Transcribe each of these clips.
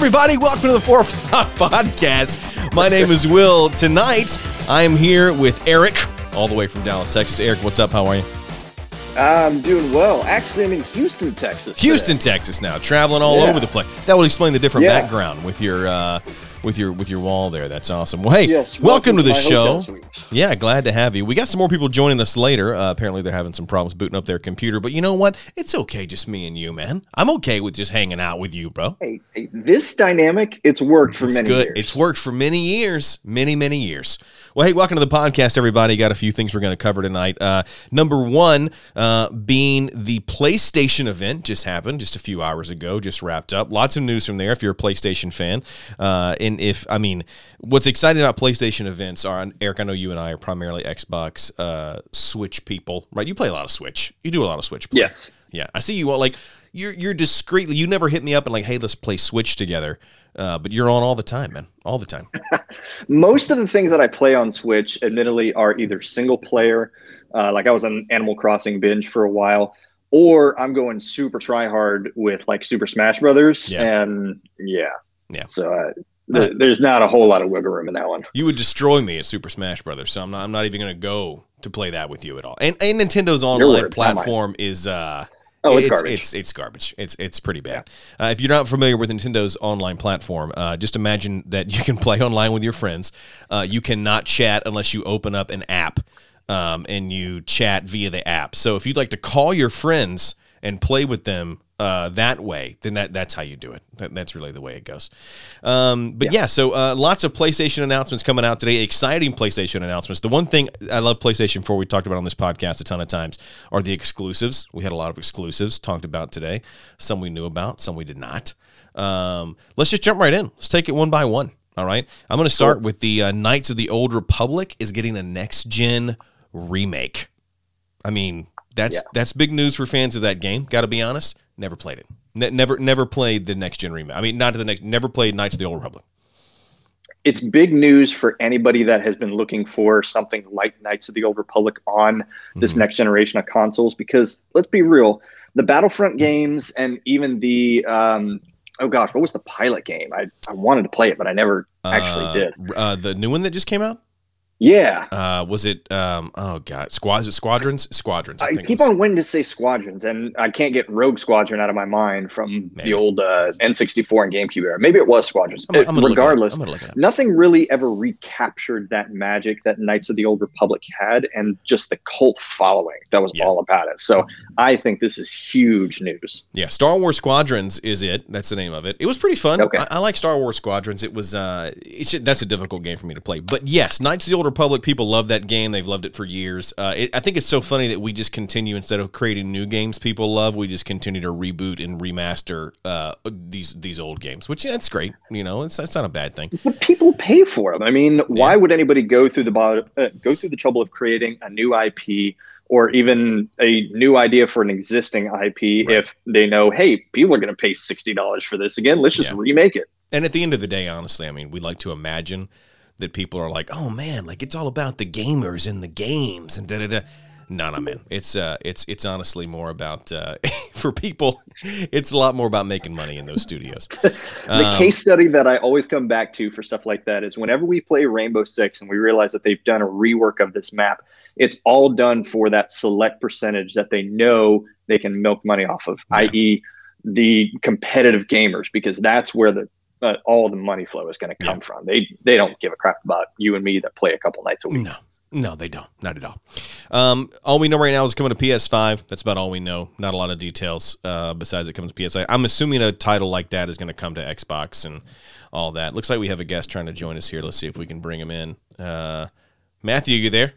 everybody. Welcome to the Four O'Clock Podcast. My name is Will. Tonight, I am here with Eric, all the way from Dallas, Texas. Eric, what's up? How are you? I'm doing well. Actually, I'm in Houston, Texas. Houston, today. Texas now, traveling all Yeah. over the place. That would explain the different Yeah. background with your uh, with your with your wall there. That's awesome. Well, hey, Yes, welcome, to the show. Yeah, glad to have you. We got some more people joining us later. Uh, apparently, they're having some problems booting up their computer, but you know what? It's okay, just me and you, man. I'm okay with just hanging out with you, bro. Hey, hey, this dynamic, it's worked for It's many good. years. It's worked for many years, many, many years. Well, hey, welcome to the podcast, everybody. Got a few things we're going to cover tonight. Uh, number one uh, being the PlayStation event just happened just a few hours ago, just wrapped up. Lots of news from there if you're a PlayStation fan. Uh, and if, I mean, what's exciting about PlayStation events are, Eric, I know you and I are primarily Xbox, uh, Switch people, right? You play a lot of Switch. You do a lot of Switch play. Yes. Yeah, I see you all like you're you're discreetly. You never hit me up and like, hey, let's play Switch together. Uh, but you're on all the time, man, all the time. Most of the things that I play on Switch, admittedly, are either single player, uh, like I was on Animal Crossing binge for a while, or I'm going super try hard with like Super Smash Brothers. Yeah. And yeah. Yeah. So uh, th- there's not a whole lot of wiggle room in that one. You would destroy me at Super Smash Brothers, so I'm not. I'm not even going to go to play that with you at all. And, and Nintendo's online words, not mine. platform is. Uh, Oh, it's garbage. It's it's garbage. It's it's pretty bad. Uh, if you're not familiar with Nintendo's online platform, uh, just imagine that you can play online with your friends. Uh, you cannot chat unless you open up an app, um, and you chat via the app. So if you'd like to call your friends and play with them uh, that way, then that that's how you do it. That, that's really the way it goes. Um, but yeah, so uh, lots of PlayStation announcements coming out today. Exciting PlayStation announcements. The one thing I love PlayStation 4, we talked about on this podcast a ton of times, are the exclusives. We had a lot of exclusives talked about today. Some we knew about, some we did not. Um, let's just jump right in. Let's take it one by one. All right. I'm going to start with the uh, Knights of the Old Republic is getting a next gen remake. I mean, that's Yeah. that's big news for fans of that game. Got to be honest. Never played it. Ne- never never played the next gen remake. I mean, not to the next. Never played Knights of the Old Republic. it's big news for anybody that has been looking for something like Knights of the Old Republic on this Mhm. next generation of consoles because let's be real, the Battlefront games and even the um, oh gosh, what was the pilot game? I, I wanted to play it, but I never actually Uh, did. Uh, the new one that just came out. Yeah. Uh, was it? Um, oh god, squad squadrons squadrons. I, I keep on wanting to say squadrons, and I can't get Rogue Squadron out of my mind from Maybe. the old uh, N64 and GameCube era. Maybe it was Squadrons. I'm, I'm gonna look it up. Regardless, I'm look it up. nothing really ever recaptured that magic that Knights of the Old Republic had and just the cult following that was Yeah. all about it. So I think this is huge news. Yeah, Star Wars Squadrons is it. That's the name of it. It was pretty fun. Okay. I, I like Star Wars Squadrons. It was uh, it's, that's a difficult game for me to play. But yes, Knights of the Old Republic. People love that game. They've loved it for years. Uh, it, I think it's so funny that we just continue instead of creating new games people love, we just continue to reboot and remaster uh, these these old games, which yeah, that's great. You know, it's that's not a bad thing. But people pay for them. I mean, why would anybody go through the bo- uh, go through the trouble of creating a new IP or even a new idea for an existing IP Right. if they know, hey, people are going to pay sixty dollars for this again? Let's just Yeah. remake it. And at the end of the day, honestly, I mean, we like to imagine that people are like, "Oh man, like it's all about the gamers and the games and da da da." No, no, man. It's uh, it's it's honestly more about uh, for people. It's a lot more about making money in those studios. The Um, case study that I always come back to for stuff like that is whenever we play Rainbow Six and we realize that they've done a rework of this map, it's all done for that select percentage that they know they can milk money off of, Yeah. i.e., the competitive gamers, because that's where the uh, all the money flow is going to come Yeah. from. They they don't give a crap about you and me that play a couple nights a week. No, no, they don't. Not at all. Um, all we know right now is coming to PS5. That's about all we know. Not a lot of details uh, besides it comes to PS5. I'm assuming a title like that is going to come to Xbox and all that. Looks like we have a guest trying to join us here. Let's see if we can bring him in. Uh, Matthew, you there?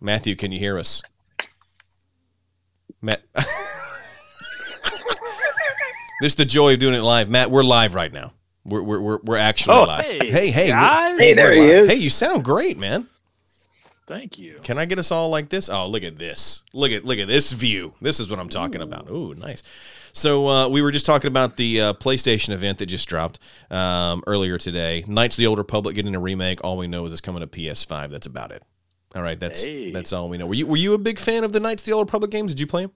Matthew, can you hear us? Matt. this is the joy of doing it live. Matt, we're live right now. We're, we're, we're, we're actually Oh, live. hey, hey, hey, guys. Hey, there he is. Hey, you sound great, man. Thank you. Can I get us all like this? Oh, look at this. Look at look at this view. This is what I'm talking about. Ooh, nice. So uh, we were just talking about the uh, PlayStation event that just dropped um, earlier today. Knights of the Old Republic getting a remake. All we know is it's coming to PS5. That's about it. All right, that's Hey. that's all we know. Were you were you a big fan of the Knights of the Old Republic games? Did you play them?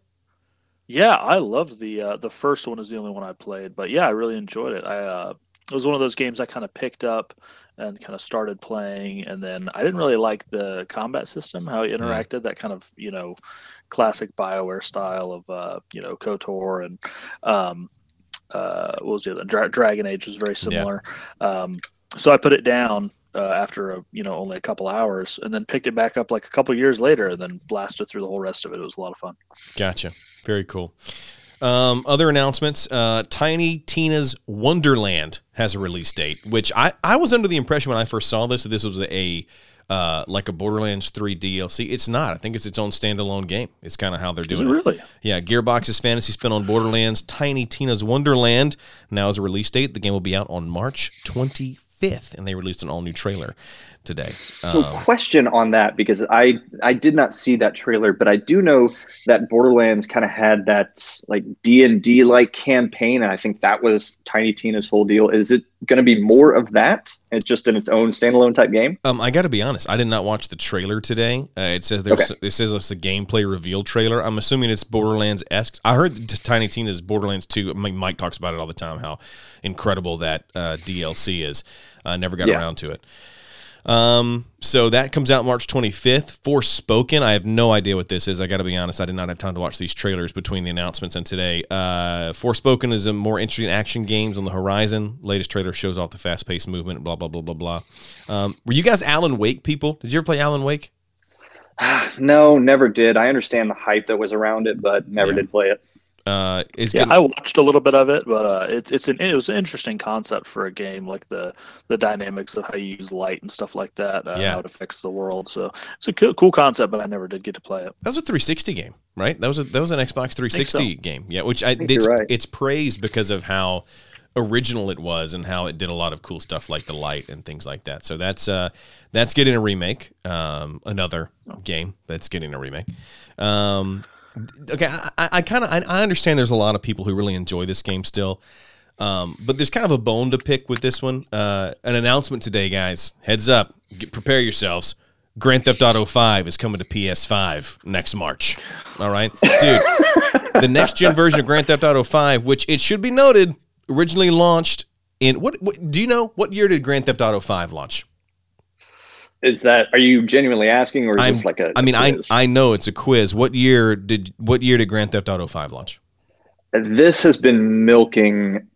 Yeah, I loved the uh, the first one is the only one I played, but yeah, I really enjoyed it. I uh, it was one of those games I kind of picked up and kind of started playing, and then I didn't really like the combat system, how it interacted. That kind of you know classic Bioware style of uh, you know Kotor and um, uh, what was the other Dra- Dragon Age was very similar. Um, so I put it down uh, after a, you know only a couple hours, and then picked it back up like a couple years later, and then blasted through the whole rest of it. It was a lot of fun. Gotcha. Very cool. Um, other announcements: uh, Tiny Tina's Wonderland has a release date, which I, I was under the impression when I first saw this that this was a uh, like a Borderlands 3 DLC. It's not. I think it's its own standalone game. It's kind of how they're doing it it. really? Yeah, Gearbox's fantasy spin on Borderlands, Tiny Tina's Wonderland now has a release date. The game will be out on March 25th, and they released an all new trailer today. Um, question on that because I I did not see that trailer, but I do know that Borderlands kind of had that like D and D like campaign, and I think that was Tiny Tina's whole deal. Is it going to be more of that? It's just in its own standalone type game. Um, I got to be honest. I did not watch the trailer today. Uh, it says there's it says it's a gameplay reveal trailer. I'm assuming it's Borderlands esque. I heard Tiny Tina's Borderlands 2. Mike talks about it all the time. How incredible that uh, DLC is. I never got Yeah. around to it. Um, so that comes out March 25th. Forspoken. I have no idea what this is. I got to be honest. I did not have time to watch these trailers between the announcements and today. Uh, Forspoken is a more interesting action games on the horizon. Latest trailer shows off the fast paced movement. Blah blah blah blah blah. Um, were you guys Alan Wake people? Did you ever play Alan Wake? no, never did. I understand the hype that was around it, but never Yeah. did play it. Uh, it's Yeah, getting- I watched a little bit of it, but uh, it's it's an it was an interesting concept for a game, like the the dynamics of how you use light and stuff like that, uh, Yeah. how it affects the world. So it's a cool, cool concept, but I never did get to play it. That was a 360 game, right? That was a that was an Xbox 360 game. Yeah, which I, think it's right. it's praised because of how original it was and how it did a lot of cool stuff like the light and things like that. So that's uh that's getting a remake. Um, another game that's getting a remake. Um, okay, I, I, kind of I, I understand there's a lot of people who really enjoy this game still. Um, but there's kind of a bone to pick with this one. Uh, an announcement today, guys. Heads up. Get, prepare yourselves. Grand Theft Auto 5 is coming to PS5 next March. All right. Dude, the next gen version of Grand Theft Auto 5, which it should be noted, originally launched in what, what do you know what year did Grand Theft Auto 5 launch? Is that are you genuinely asking, or is I'm- this like a? I mean, I quiz? I know it's a quiz. What year did what year did Grand Theft Auto 5 launch? this has been milking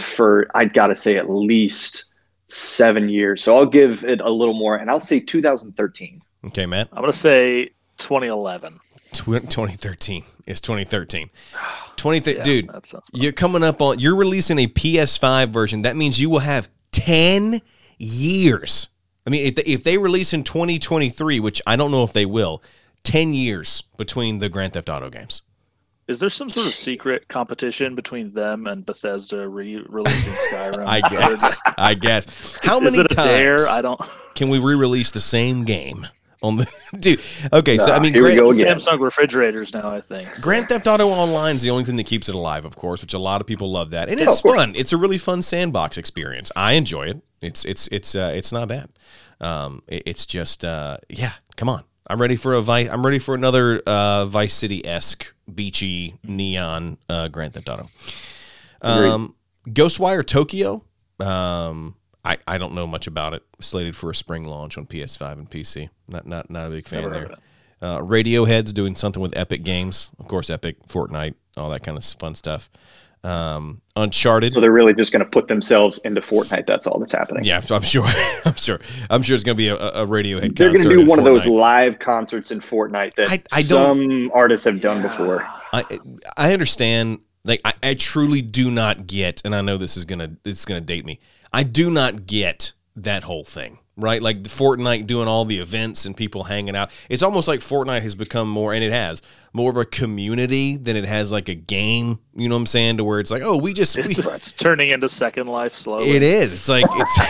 for I'd got to say at least seven years. So I'll give it a little more, and I'll say 2013. Okay, Matt. I'm gonna say 2011. 2013 is 2013. 2013 Yeah, dude, you're coming up on you're releasing a PS5 version. That means you will have 10 years. I mean, if they, if they release in 2023, which I don't know if they will, 10 years between the Grand Theft Auto games. Is there some sort of secret competition between them and Bethesda re-releasing Skyrim? I guess. I guess. How is, is many a times dare? I don't. can we re-release the same game on the dude? Okay, so I mean, here we Grand, go again. Samsung refrigerators now. I think. so. Grand Theft Auto Online is the only thing that keeps it alive, of course, which a lot of people love that, and it's of course. fun. It's a really fun sandbox experience. I enjoy it. It's it's it's uh, it's not bad. Um, it- it's just uh, yeah. Come on, I'm ready for a Vice. I'm ready for another uh, Vice City esque beachy neon uh, Grand Theft Auto. Um, Ghostwire Tokyo. Um, I, I don't know much about it. Slated for a spring launch on PS5 and PC. Not not not a big fan Never there. of it. Uh, Radiohead's doing something with Epic Games, of course, Epic, Fortnite, all that kind of fun stuff. Um, Uncharted, So they're really just going to put themselves into Fortnite. That's all that's happening. yeah, I'm sure, I'm sure, I'm sure it's going to be a, a Radiohead. They're going to do in one of those live concerts in Fortnite that I- I some artists have done before. I I understand. Like I, I truly do not get, and I know this is gonna this is gonna date me. I do not get that whole thing. Right, like Fortnite doing all the events and people hanging out. It's almost like Fortnite has become more, and it has more of a community than it has like a game. You know what I'm saying? To where it's like, oh, we just we, It's, it's turning into Second Life slowly. It is. It's like it's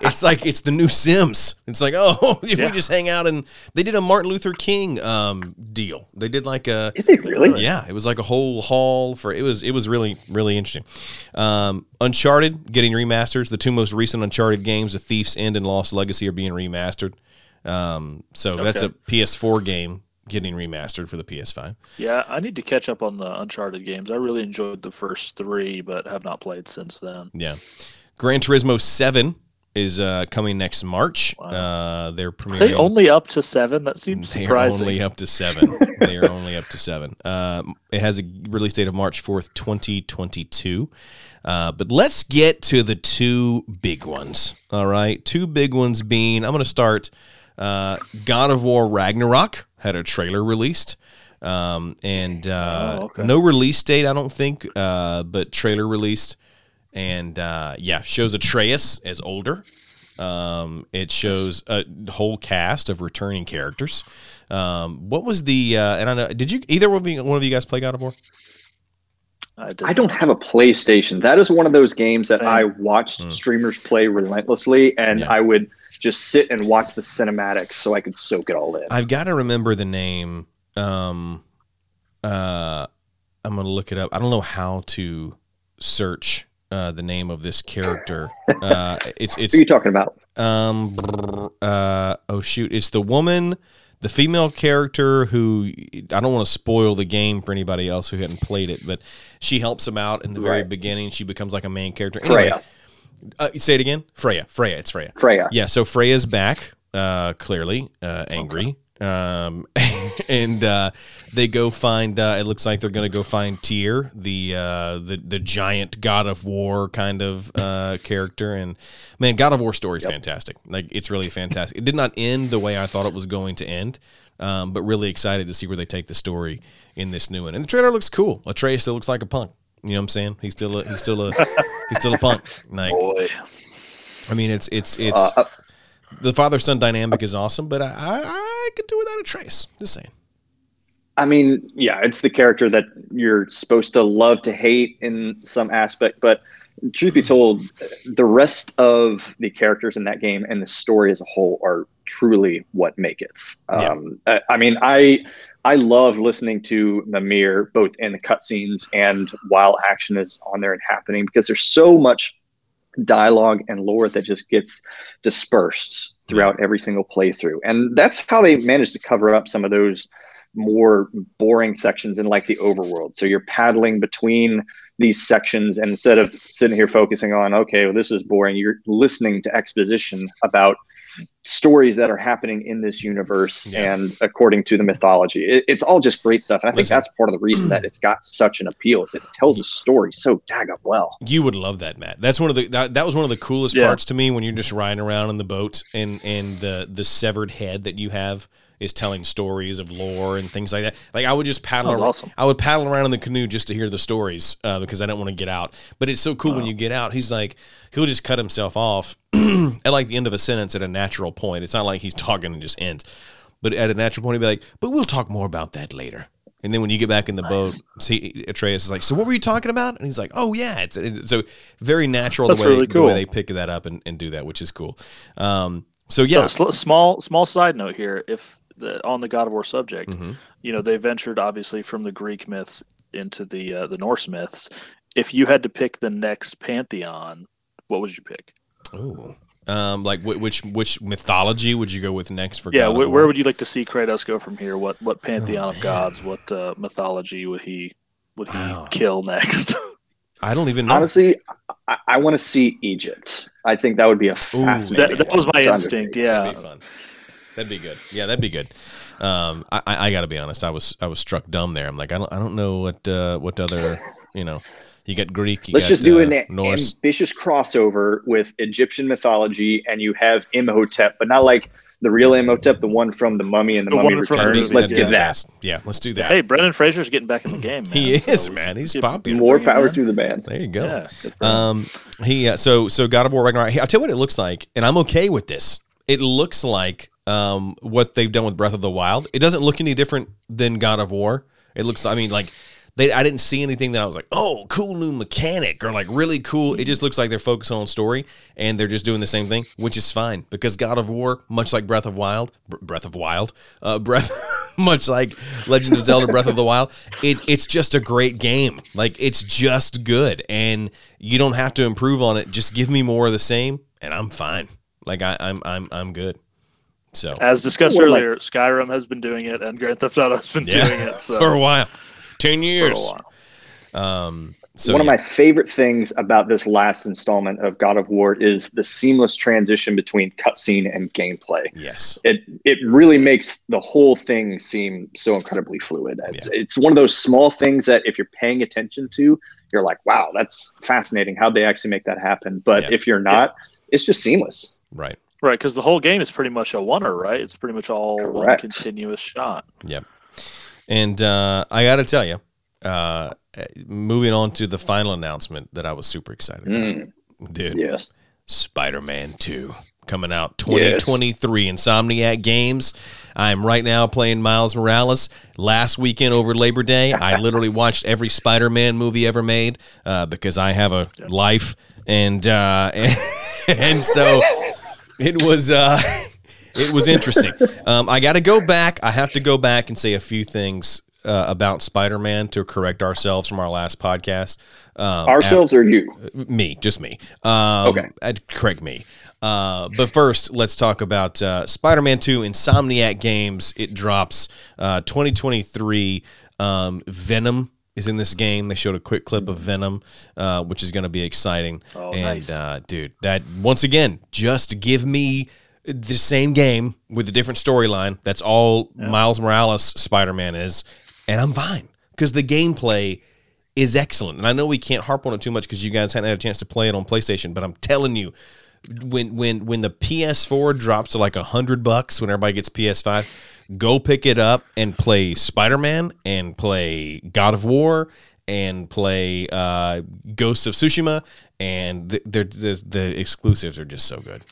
it's like it's the new Sims. It's like oh, we just hang out and they did a Martin Luther King um, deal. They did like a Did they really? yeah, it was like a whole hall for it was it was really really interesting. Um, Uncharted getting remasters. The two most recent Uncharted games, The Thief's End and Lost Legacy, are being remastered. Um, so that's a PS4 game getting remastered for the PS5. Yeah, I need to catch up on the Uncharted games. I really enjoyed the first three, but have not played since then. Yeah. Gran Turismo 7 is uh, coming next March. Uh, they're Are premiering. they only up to seven? That seems They are surprising. only up to seven. they are only up to seven. Um, it has a release date of March 4th, 2022. Uh, but let's get to the two big ones. All right. Two big ones being I'm going to start uh, God of War Ragnarok had a trailer released. Um, and uh, Oh, okay. no release date, I don't think, uh, but trailer released. And uh, yeah, shows Atreus as older. Um, it shows a whole cast of returning characters. Um, what was the? Uh, and I know, did you either one of you, one of you guys play God of War? I, I don't have a PlayStation. That is one of those games that Same. I watched Mm. streamers play relentlessly, and Yeah. I would just sit and watch the cinematics so I could soak it all in. I've got to remember the name. Um, uh, I'm gonna look it up. I don't know how to search uh, the name of this character. Uh, it's Who it's are you talking about? um uh oh shoot it's the woman the female character who i don't want to spoil the game for anybody else who hadn't played it but she helps him out in the very Right. beginning. She becomes like a main character. Anyway Freya. uh, say it again. Freya. Freya. It's freya. Freya. yeah so freya's back uh clearly uh angry um and uh they go find uh it looks like they're gonna go find Tyr, the uh the the giant god of war kind of uh character. And man god of war story is fantastic. Like it's really fantastic. It did not end the way i thought it was going to end um but really excited to see where they take the story in this new one. And the trailer looks cool. Atreus still looks like a punk. You know what i'm saying? He's still a he's still a he's still a punk. Like Boy, i mean it's it's it's Uh, the father son dynamic is awesome, but I, I, I could do without Atreus. Just saying. I mean, yeah, it's the character that you're supposed to love to hate in some aspect, but truth be told, the rest of the characters in that game and the story as a whole are truly what make it. Yeah. Um, I, I mean, I I love listening to Mimir both in the cutscenes and while action is on there and happening because there's so much dialogue and lore that just gets dispersed throughout every single playthrough, and that's how they managed to cover up some of those more boring sections in like the overworld. So you're paddling between these sections and instead of sitting here focusing on, okay, well, this is boring, you're listening to exposition about stories that are happening in this universe Yeah. and according to the mythology. It, it's all just great stuff. And I think Listen. that's part of the reason that it's got such an appeal is it tells a story so daggum well. You would love that, Matt. That's one of the that, that was one of the coolest Yeah. parts to me when you're just riding around in the boat and and the the severed head that you have is telling stories of lore and things like that. Like I would just paddle. Sounds around, awesome. I would paddle around in the canoe just to hear the stories uh, because I don't want to get out. But it's so cool when you get out. He's like he'll just cut himself off at like the end of a sentence at a natural point. It's not like he's talking and just ends. But at a natural point, he'd be like, "But we'll talk more about that later." And then when you get back in the boat, see Atreus is like, "So what were you talking about?" And he's like, "Oh yeah." It's, it's so very natural That's the way really the way cool. they pick that up and, and do that, which is cool. Um, so yeah, sl- small small side note here. If the, on the God of War subject, Mhm. you know they ventured obviously from the Greek myths into the uh, the Norse myths. If you had to pick the next pantheon, what would you pick? Ooh. Um, like which which mythology would you go with next for? yeah, God of wh- War? where would you like to see Kratos go from here? What what pantheon Oh, of gods? What uh, mythology would he would he Wow. kill next? I don't even know. Honestly, I, I want to see Egypt. I think that would be a fascinating. that, that was one my to instinct. undertake. Yeah, That'd be fun. That'd be good. Yeah, that'd be good. Um, I, I, I got to be honest. I was I was struck dumb there. I'm like, I don't I don't know what uh, what other you know. You got Greek. You Let's got, just do uh, an Norse. ambitious crossover with Egyptian mythology, and you have Imhotep, but not like the real Imhotep, the one from the Mummy and the, The Mummy one from the That'd Returns. Let's that'd get that. best. Yeah, let's do that. Hey, Brendan Fraser's getting back in the game. Man, he so is we- man. He's get- popular. More power in. to the man. There you go. Yeah, good for him. Um, he uh, so so God of War Ragnarok. I'll tell you what it looks like, and I'm okay with this. It looks like um what they've done with Breath of the Wild. It doesn't look any different than God of War. It looks. I mean, like they. I didn't see anything that I was like, oh, cool new mechanic or like really cool. It just looks like they're focused on story and they're just doing the same thing, which is fine because God of War, much like Breath of Wild, Br- Breath of Wild, uh, Breath, much like Legend of Zelda: Breath of the Wild, it, it's just a great game. Like it's just good, and you don't have to improve on it. Just give me more of the same, and I'm fine. Like I, I'm, I'm, I'm good. So As discussed One of my- earlier, Skyrim has been doing it, and Grand Theft Auto has been Yeah. doing it. So for a while, ten for a years. while. Um, so One of my favorite things about this last installment of God of War is the seamless transition between cutscene and gameplay. yes, It it really makes the whole thing seem so incredibly fluid. It's, it's one of those small things that if you're paying attention to, you're like, wow, that's fascinating. How'd they actually make that happen? But Yeah. if you're not, it's just seamless. right. Right, because the whole game is pretty much a oner, right? It's pretty much all one continuous shot. Yep. And uh, I got to tell you, uh, moving on to the final announcement that I was super excited about, Mm, dude. yes. Spider Man 2 coming out 2023 Insomniac Games. I'm right now playing Miles Morales. Last weekend over Labor Day, I literally watched every Spider Man movie ever made uh, because I have a life. And, uh, and, and so it was. Uh, it was interesting. Um, I got to go back. I have to go back and say a few things uh, about Spider-Man to correct ourselves from our last podcast. Um, Ourselves or you? me, just me. Um, Okay. I'd correct me. Uh, but first, let's talk about uh, Spider-Man 2 Insomniac Games. It drops uh, 2023. Um, Venom is in this game. They showed a quick clip of Venom, uh, which is going to be exciting. Oh, and nice. uh, dude, that once again, just give me the same game with a different storyline. That's all Miles Morales Spider-Man is, and I'm fine because the gameplay is excellent. And I know we can't harp on it too much because you guys hadn't had a chance to play it on PlayStation, but I'm telling you, when when when the PS4 drops to like a hundred bucks when everybody gets PS5, go pick it up and play Spider-Man and play God of War and play uh, Ghost of Tsushima, and the, the the exclusives are just so good.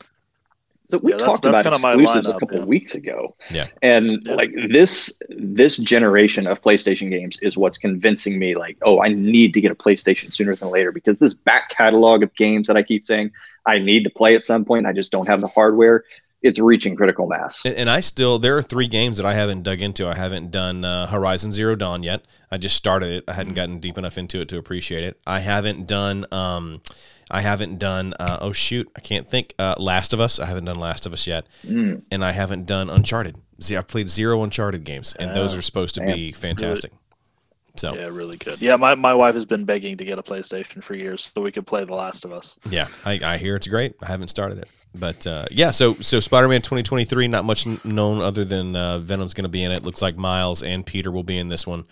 So we Yeah, talked that's about kinda my exclusives a couple yeah. weeks ago. Yeah. And Yeah. like this this generation of PlayStation games is what's convincing me like, oh, I need to get a PlayStation sooner than later because this back catalog of games that I keep saying I need to play at some point, I just don't have the hardware. It's reaching critical mass. And, and I still there are three games that I haven't dug into. I haven't done uh, Horizon Zero Dawn yet. I just started it. I hadn't gotten deep enough into it to appreciate it. I haven't done. Um, I haven't done. Uh, oh shoot, I can't think. Uh, Last of Us. I haven't done Last of Us yet, Mm. and I haven't done Uncharted. See, I've played zero Uncharted games, and those are supposed to be fantastic. So Yeah, really good. Yeah, my, my wife has been begging to get a PlayStation for years so we could play The Last of Us. Yeah, I, I hear it's great. I haven't started it, but uh, yeah. So so Spider Man twenty twenty three. Not much known other than uh, Venom's going to be in it. Looks like Miles and Peter will be in this one,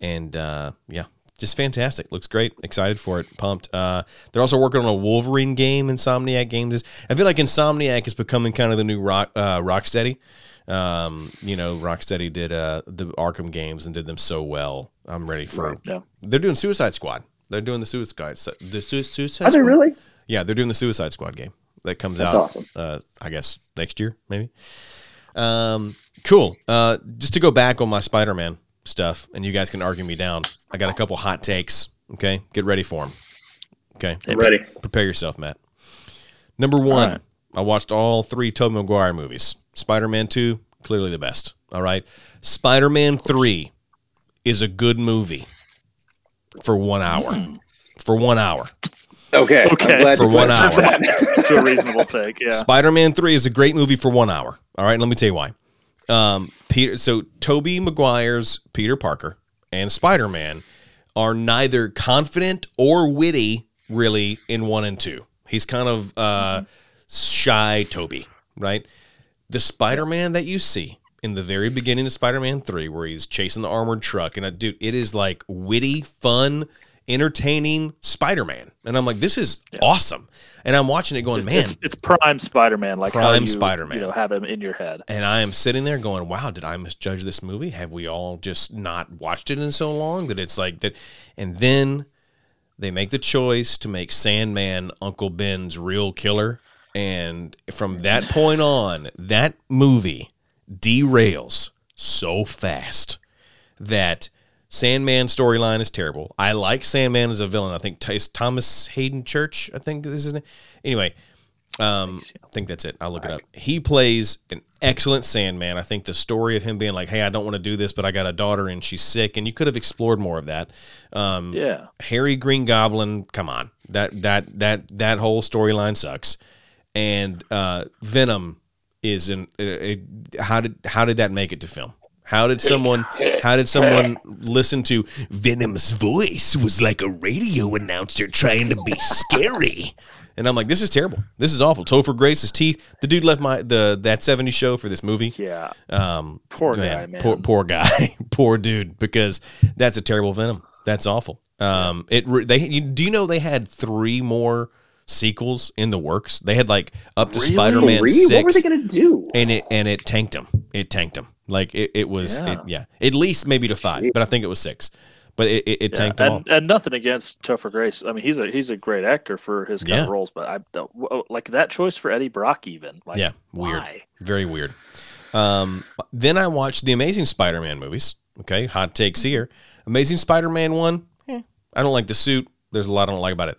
and uh, yeah, just fantastic. Looks great. Excited for it. Pumped. Uh, they're also working on a Wolverine game. Insomniac Games is. I feel like Insomniac is becoming kind of the new rock uh, Rocksteady. Um, you know, Rocksteady did uh, the Arkham games and did them so well. I'm ready for. Yeah. They're doing Suicide Squad. They're doing the Suicide the Su- Suicide. Squad? Are they Squad? really? Yeah, they're doing the Suicide Squad game that comes That's out. awesome. Uh, I guess next year, maybe. Um, cool. Uh, just to go back on my Spider-Man stuff, and you guys can argue me down. I got a couple hot takes. Okay, get ready for them. Okay, Get Ready. prepare yourself, Matt. Number one, right. I watched all three Tobey Maguire movies. Spider-Man two, clearly the best. All right, Spider-Man three is a good movie for one hour. For one hour. Okay. I'm Okay. glad For you one hour. that. to a reasonable take. Yeah. Spider Man Three is a great movie for one hour. All right, let me tell you why. Um, Peter, so Tobey Maguire's Peter Parker and Spider Man are neither confident or witty, really, in one and two. He's kind of uh, shy, Tobey, right? The Spider Man that you see in the very beginning of Spider Man Three, where he's chasing the armored truck, and uh, dude, it is like witty, fun, entertaining Spider Man, and I'm like, this is awesome. And I'm watching it, going, man, It's, it's prime Spider-Man, like how Prime you, Spider-Man. you know, have him in your head. And I am sitting there going, wow, did I misjudge this movie? Have we all just not watched it in so long that it's like that? And then they make the choice to make Sandman Uncle Ben's real killer. And from that point on, that movie derails so fast that Sandman storyline is terrible. I like Sandman as a villain. I think it's Thomas Haden Church, I think is his name. Anyway, um, I think that's it. I'll look it up. He plays an excellent Sandman. I think the story of him being like, "Hey, I don't want to do this, but I got a daughter and she's sick," and you could have explored more of that. Um, Yeah. Harry Green Goblin, come on, that that that that whole storyline sucks. And uh, Venom is in uh, it, how did how did that make it to film? How did someone how did someone listen to Venom's voice was like a radio announcer trying to be scary? And I'm like, this is terrible. This is awful. Topher Grace's teeth. The dude left my the that 70 show for this movie. Yeah. Um, Poor guy, man. Poor poor guy. poor dude. Because that's a terrible Venom. That's awful. Um, it they you, do you know they had three more sequels in the works? They had like up to Really? Spider-Man Three? six What were they gonna do? and it and it tanked him. It tanked him. Like it, it was Yeah. It, yeah at least maybe to five, but I think it was six. But it, it, it Yeah, tanked them all. and, and nothing against Topher Grace. I mean, he's a he's a great actor for his kind Yeah. of roles, but I like that choice for Eddie Brock. Even like, Yeah, weird. why? Very weird. Um, then I watched the Amazing Spider-Man movies. Okay, hot takes here. Amazing Spider-Man one. Eh, I don't like the suit. There's a lot I don't like about it.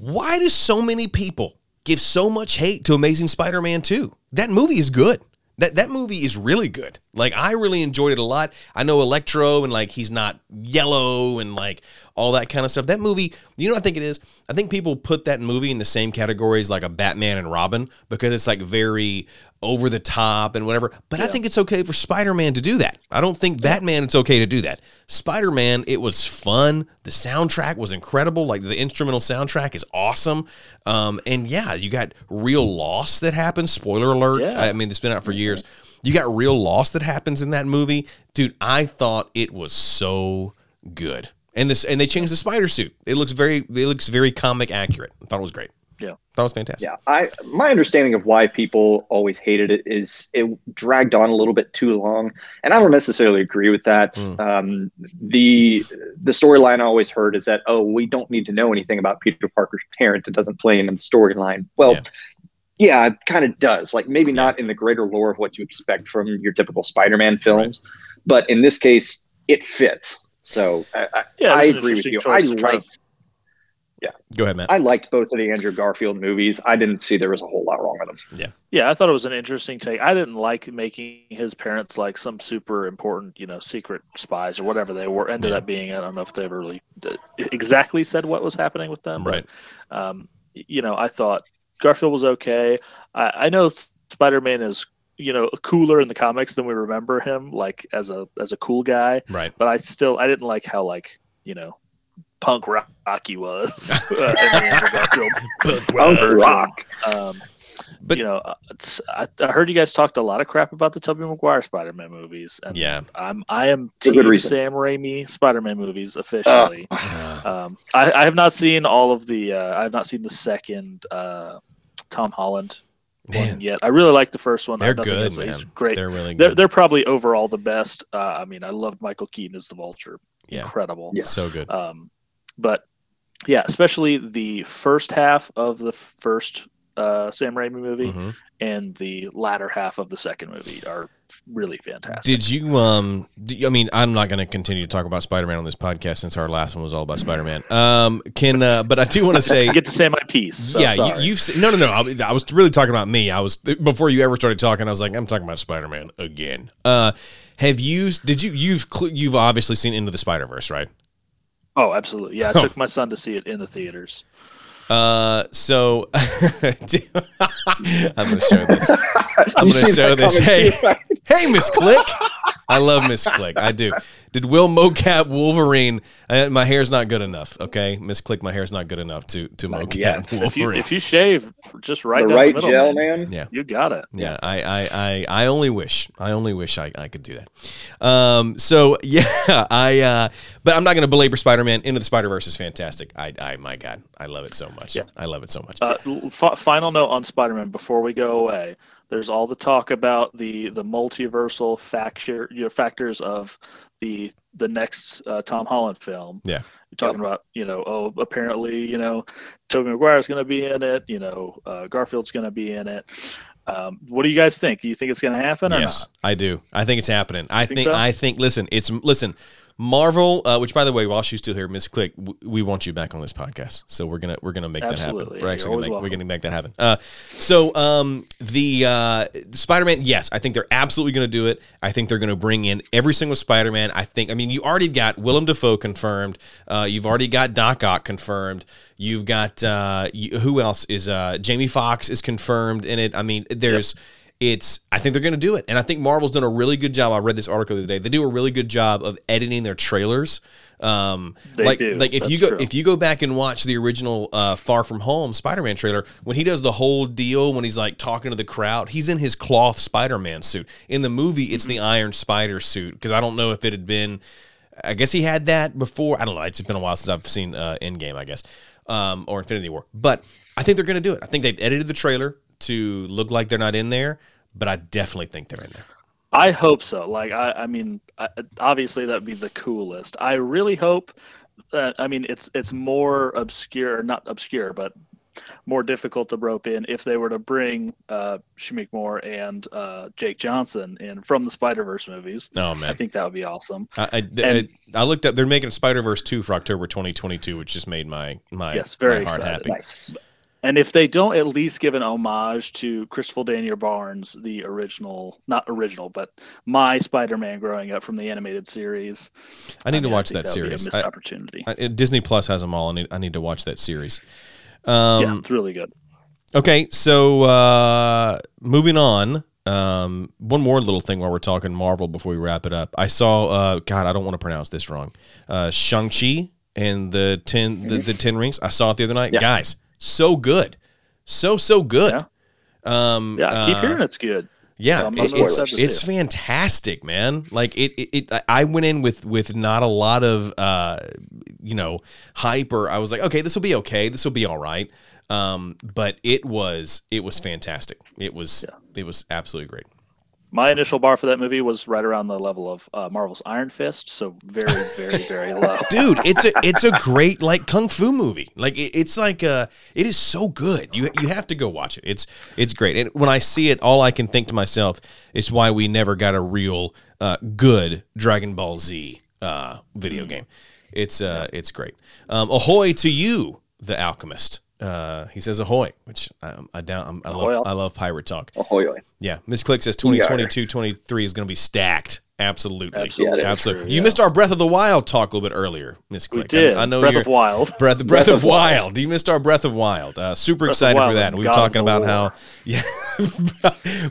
Why do so many people give so much hate to Amazing Spider-Man 2? That movie is good. That that movie is really good. Like I really enjoyed it a lot. I know Electro and like he's not yellow and like all that kind of stuff. That movie, you know what I think it is? I think people put that movie in the same category as like a Batman and Robin because it's like very over the top and whatever. But I think it's okay for Spider-Man to do that. I don't think Batman it's okay to do that. Spider-Man, it was fun. The soundtrack was incredible. Like the instrumental soundtrack is awesome. Um, and yeah, you got real loss that happens. Spoiler alert. Yeah. I mean, it's been out for years. You got real loss that happens in that movie. Dude, I thought it was so good. And this and they changed the spider suit. It looks very it looks very comic accurate. I thought it was great. Yeah. that was fantastic. Yeah, I my understanding of why people always hated it is it dragged on a little bit too long, and I don't necessarily agree with that. Mm. Um, the the storyline I always heard is that oh, we don't need to know anything about Peter Parker's parent; it doesn't play in the storyline. Well, Yeah. yeah, it kind of does. Like maybe not in the greater lore of what you expect from your typical Spider-Man films, but in this case, it fits. So I, I, Yeah, I agree with you. choice I to try to- liked Go ahead, Matt. I liked both of the Andrew Garfield movies. I didn't see there was a whole lot wrong with them. Yeah, Yeah, I thought it was an interesting take. I didn't like making his parents like some super important, you know, secret spies or whatever they were ended Yeah. up being. I don't know if they ever really exactly said what was happening with them, right. but um, you know, I thought Garfield was okay. I, I know Spider Man is you know cooler in the comics than we remember him, like as a as a cool guy. Right. But I still I didn't like how like you know punk rock he was. in the Andrew Garfield Punk version. rock. um, But- you know, uh, it's, I, I heard you guys talked a lot of crap about the Tobey Maguire Spider-Man movies, and Yeah. I'm I am For team. Sam Raimi Spider-Man movies officially. Uh, um, I, I have not seen all of the. Uh, I have not seen the second uh, Tom Holland man, one yet. I really like the first one. They're good, man. He's great. They're really They're, they're probably overall the best. Uh, I mean, I loved Michael Keaton as the Vulture. Yeah. Incredible. Yeah. so good. Um, but yeah, especially the first half of the first uh, Sam Raimi movie Mhm. and the latter half of the second movie are really fantastic. Did you um d- I mean I'm not going to continue to talk about Spider-Man on this podcast since our last one was all about Spider-Man. Um can uh but I do want to say get to say my piece. So yeah, you, you've se- no, no, no. I, I was really talking about me. I was before you ever started talking. I was like, I'm talking about Spider Man again. Uh, have you? Did you? You've you've obviously seen Into the Spider Verse, right? Oh, absolutely. Yeah, I Oh. took my son to see it in the theaters. Uh, so I'm going to show this. I'm gonna show that this. Hey, hey, Miss Click. I love Miss Click. I do. Did Will mocap Wolverine? Uh, my hair's not good enough. Okay, Miss Click, my hair's not good enough to to Not mocap yet. If you Wolverine. if you shave just right the down right the middle, gel, man, man. yeah. you got it. Yeah, I, I, I, I only wish, I only wish I, I could do that. Um, so yeah, I, uh, but I'm not going to belabor Spider-Man. Into the Spider-Verse is fantastic. I, I, my God, I love it so much. Yeah. I love it so much. Uh, f- final note on Spider-Man before we go away. There's all the talk about the the multiversal factor, you know, factors of the the next uh, Tom Holland film. Yeah. You're talking about, you know, oh, apparently, you know, Tobey Maguire's going to be in it. You know, uh, Garfield's going to be in it. Um, what do you guys think? Do you think it's going to happen or yes, not? I do. I think it's happening. I Think think, so? I think. Listen, it's listen. Marvel, uh, which by the way, while she's still here, Miss Click, w- we want you back on this podcast, so we're gonna we're gonna make that happen. Absolutely. We're actually gonna make, we're gonna make that happen. Uh, so um, the uh, Spider-Man, yes, I think they're absolutely gonna do it. I think they're gonna bring in every single Spider-Man. I think. I mean, you already got Willem Dafoe confirmed. Uh, you've already got Doc Ock confirmed. You've got uh, you, who else is uh, Jamie Foxx is confirmed in it. I mean, there's it's I think they're going to do it, and I think Marvel's done a really good job. I read this article the other day. They do a really good job of editing their trailers. Um, They like do. like if you go true. if you go back and watch the original uh, Far From Home Spider-Man trailer, when he does the whole deal when he's like talking to the crowd, he's in his cloth Spider-Man suit. In the movie, it's Mm-hmm. the Iron Spider suit because I don't know if it had been. I guess he had that before. I don't know. It's been a while since I've seen uh, Endgame, I guess, um, or Infinity War. But I think they're going to do it. I think they've edited the trailer to look like they're not in there, but I definitely think they're in there. I hope so. Like, I, I mean, I, obviously that'd be the coolest. I really hope that. I mean, it's it's more obscure, not obscure, but more difficult to rope in if they were to bring uh, Shameik Moore and uh, Jake Johnson in from the Spider Verse movies. Oh man, I think that would be awesome. I, I, And- I, I looked up. They're making Spider Verse two for October 2022, which just made my my Yes, very my heart excited. happy. Nice. And if they don't at least give an homage to Christopher Daniel Barnes, the original, not original, but my Spider-Man growing up from the animated series, I need to mean, watch think that would be a series. missed I- opportunity. I- Disney Plus has them all. I need I need to watch that series. Um, yeah, it's really good. Okay, so uh, moving on. Um, one more little thing while we're talking Marvel before we wrap it up. I saw. Uh, God, I don't want to pronounce this wrong. Uh, Shang Chi and the ten the, the ten rings. I saw it the other night. Yeah. Guys, so good, so so good. Yeah. Um, Yeah, I keep uh, hearing it's good. yeah, So it- it's, it's fantastic, man. Like it, it, it, I- I went in with with not a lot of, uh, you know, hype, or I was like, okay, this will be okay, this will be all right. Um, but it was, it was fantastic. It was, it was absolutely great. My initial bar for that movie was right around the level of uh, Marvel's Iron Fist, so very, very, very low. Dude, it's a, it's a great like kung fu movie. Like it, it's like, uh, it is so good. You, you have to go watch it. It's, it's great. And when I see it, all I can think to myself is why we never got a real, uh, good Dragon Ball Z, uh, video game. It's, uh, it's great. Um, ahoy to you, the alchemist. Uh, he says ahoy, which um, I down. I'm, I love. I love pirate talk. Ahoy. Yeah, Miss Click says 2022 23 is going to be stacked. Absolutely, Absolutely. Yeah, absolutely. true, you yeah. mid our Breath of the Wild talk a little bit earlier, Miss Click. We did. I, I know Breath of Wild. Breath, Breath, Breath of of Wild. You missed our Breath of Wild. Uh, super Breath excited for that. We were talking about War. how yeah,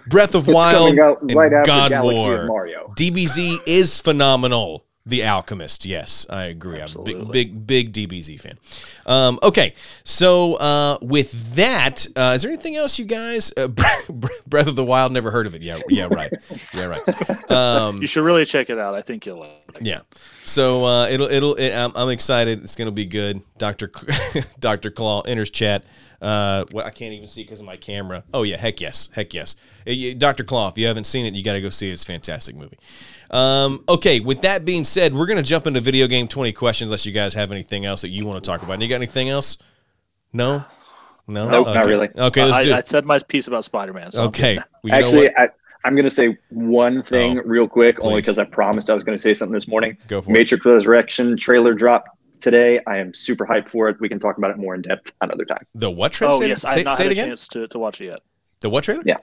Breath of It's Wild out and after God War. Mario. DBZ is phenomenal. The Alchemist, yes, I agree. I'm a big, big, big DBZ fan. Um, okay, so uh, with that, uh, is there anything else, you guys? Uh, Breath of the Wild, never heard of it. Yeah, yeah, right. Yeah, right. Um, You should really check it out. I think you'll like. Yeah. So uh, it'll it'll it, I'm, I'm excited. It's gonna be good. Doctor Doctor Claw enters chat. Uh, well, I can't even see because of my camera. Oh yeah, heck yes, heck yes. Doctor Claw, if you haven't seen it, you got to go see it. It's a fantastic movie. Um, okay, with that being said, we're gonna jump into video game 20 questions. Unless you guys have anything else that you want to talk about. You got anything else? No. No. Nope, not really. Okay, let's I, do. I said my piece about Spider-Man. So okay. good. Well, Actually. I, I'm going to say one oh. thing Oh, real quick, only because I promised I was going to say something this morning. go for it. Matrix Resurrection trailer drop today. I am super hyped for it. We can talk about it more in depth another time. The what trailer? Oh say yes, it, I have not say had it a chance to, to watch it yet. The what trailer? Yeah.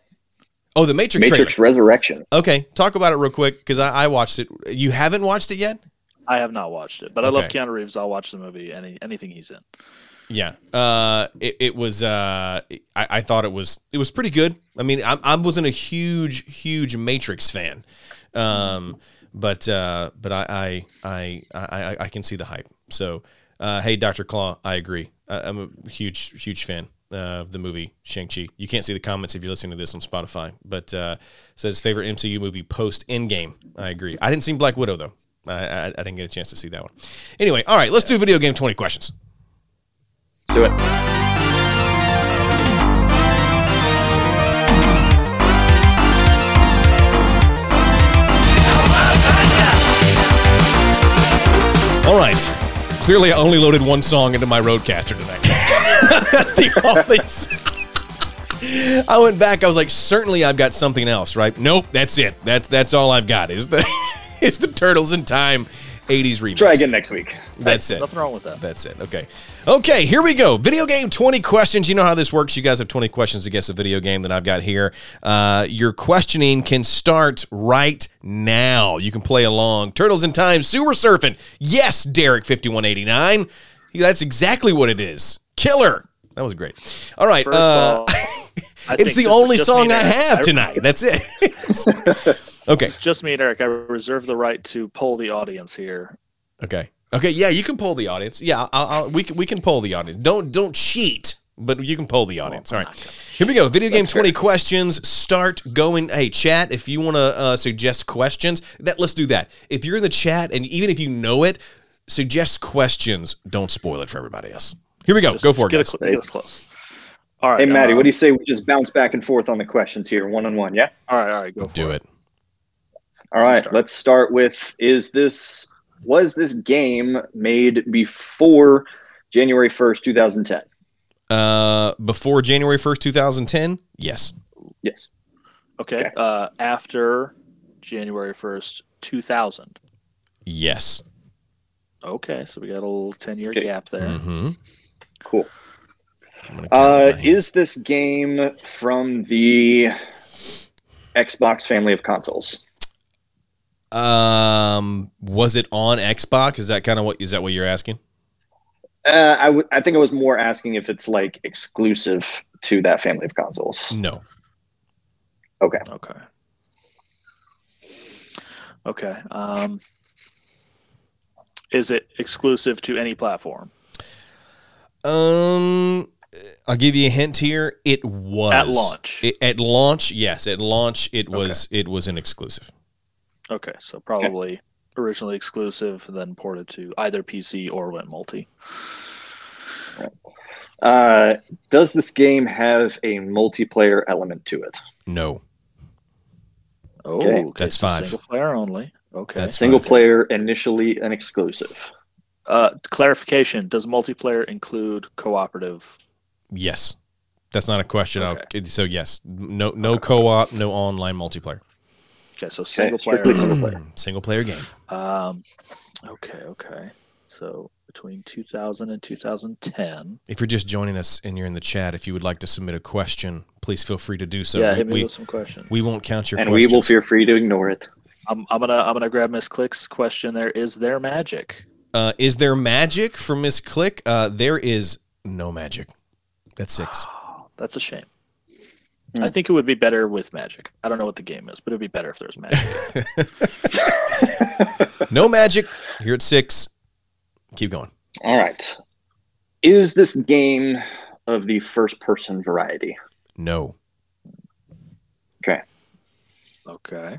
Oh, the Matrix, Matrix trailer. Resurrection. Okay, talk about it real quick because I, I watched it. You haven't watched it yet? I have not watched it, but I love Keanu Reeves. I'll watch the movie. Any anything he's in. Yeah. Uh, it, it was. Uh, I, I thought it was. It was pretty good. I mean, I, I wasn't a huge, huge Matrix fan, um, but uh, but I I, I I I can see the hype. So, uh, hey, Doctor Claw, I agree. I, I'm a huge, huge fan of the movie Shang Chi. You can't see the comments if you're listening to this on Spotify, but uh, says favorite MCU movie post Endgame. I agree. I didn't see Black Widow though. I, I, I didn't get a chance to see that one. Anyway, all right, let's do video game 20 questions. Do it. All right. Clearly, I only loaded one song into my RODECaster tonight. That's the only. I went back. I was like, certainly, I've got something else, right? Nope, that's it. That's that's all I've got. Is the is the Turtles in Time '80s remix? Try again next week. That's it. Nothing wrong with that. That's it. Okay. Okay, here we go. Video game 20 questions. You know how this works. You guys have 20 questions to guess a video game that I've got here. Uh, your questioning can start right now. You can play along. Turtles in Time, sewer surfing. Yes, Derek5189. That's exactly what it is. Killer. That was great. All right. First uh, of all, I it's the only song I Eric, have I- tonight. That's it. Okay. It's just me and Eric. I reserve the right to poll the audience here. okay. Okay. Yeah, you can poll the audience. Yeah, I'll, I'll, we can we can poll the audience. Don't don't cheat, but you can poll the audience. All right. Here we go. Video game 20 questions. Start going. Hey, chat, if you want to uh, suggest questions, that let's do that. If you're in the chat and even if you know it, suggest questions. Don't spoil it for everybody else. Here we go. Just go for it. Get, guys. us, get us close. All right. Hey, Maddie, uh, what do you say we just bounce back and forth on the questions here, one on one? Yeah. All right. All right. Go for Do it. All right. start. Let's start with: Is this was this game made before January first, two thousand ten? Uh, before January 1st, 2010? Yes. Yes. Okay. Okay. Uh, after January 1st, 2000. Yes. Okay. So we got a little 10 year Okay. gap there. Mm-hmm. Cool. Uh, is this game from the Xbox family of consoles? um, was it on Xbox? Is that kind of what is that what you're asking? Uh, I. I think I was more asking if it's like exclusive to that family of consoles. No. Okay. Okay. Okay. Um, is it exclusive to any platform? Um, I'll give you a hint here. It was At launch. It- at launch, yes. At launch, it was it was an exclusive. Okay. So probably originally exclusive, then ported to either PC or went multi. Uh, does this game have a multiplayer element to it? No. Oh, Okay. okay. That's so five. Single player only. Okay. That's Single fine. player initially an exclusive. Uh, clarification: Does multiplayer include cooperative? Yes. That's not a question. Okay. so yes, no no co-op, no online multiplayer. Okay, so single strictly player. single player. Single player game. Um, okay, okay. So between 2000 and 2010. If you're just joining us and you're in the chat, if you would like to submit a question, please feel free to do so. yeah, we, hit me we, with some questions. we won't count your and questions. we will feel free to ignore it. I'm, I'm gonna I'm gonna grab Miss Click's question. There is there magic? Uh, is there magic for Miss Click? Uh, there is no magic. That's six. That's a shame. Hmm. I think it would be better with magic. I don't know what the game is, but it'd be better if there's magic. No magic. Here at six. Keep going. All right. Is this game of the first person variety? No. okay. Okay.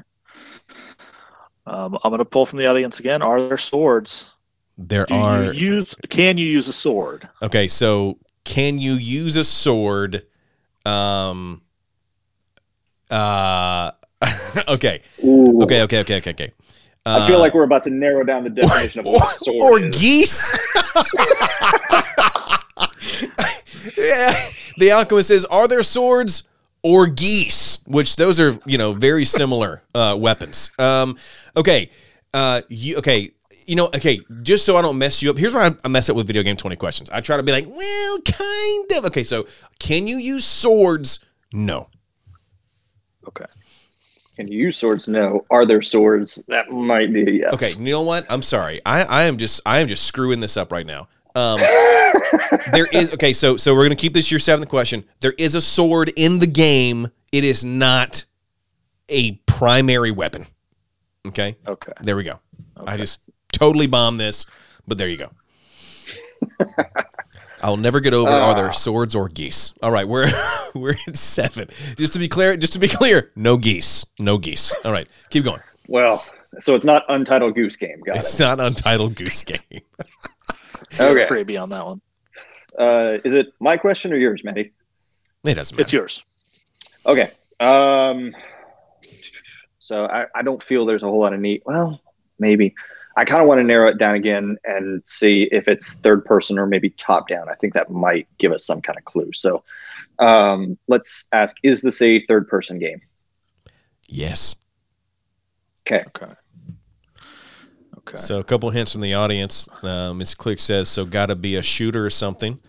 Um, I'm gonna pull from the audience again. Are there swords? There Do are. you use? Can you use a sword? Okay, so can you use a sword? Um. Uh. okay. Ooh. Okay. Okay. Okay. Okay. Okay. I feel Uh, like we're about to narrow down the definition of what a sword or is. geese. yeah, the alchemist says, "Are there swords or geese?" Which those are, you know, very similar uh, weapons. Um, okay, uh, you okay? You know, okay. Just so I don't mess you up, here's why I- mess up with video game twenty questions. I try to be like, well, kind of. Okay, so can you use swords? No. Okay. Can you use swords? No. Are there swords? That might be a yes. Okay, you know what? I'm sorry. I, I am just I am just screwing this up right now. Um, there is okay, so so we're gonna keep this your seventh question. There is a sword in the game. It is not a primary weapon. Okay, Okay. there we go. I just totally bombed this, but there you go. I'll never get over are there Ah. swords or geese. All right, we're we're at seven. Just to be clear, just to be clear, no geese. No geese. All right, keep going. Well, so it's not Untitled Goose Game. Got It's it. not Untitled Goose Game. You're Okay. freebie on that one. Uh, is it my question or yours, Matty? It doesn't matter. It's yours. Okay. Um, so I, I don't feel there's a whole lot of need. Well, maybe. I kind of want to narrow it down again and see if it's third person or maybe top down. I think that might give us some kind of clue. So um, let's ask Is this a third person game? Yes. Okay. Okay. Okay. So a couple hints from the audience. Uh, Miss Click says, "So got to be a shooter or something,"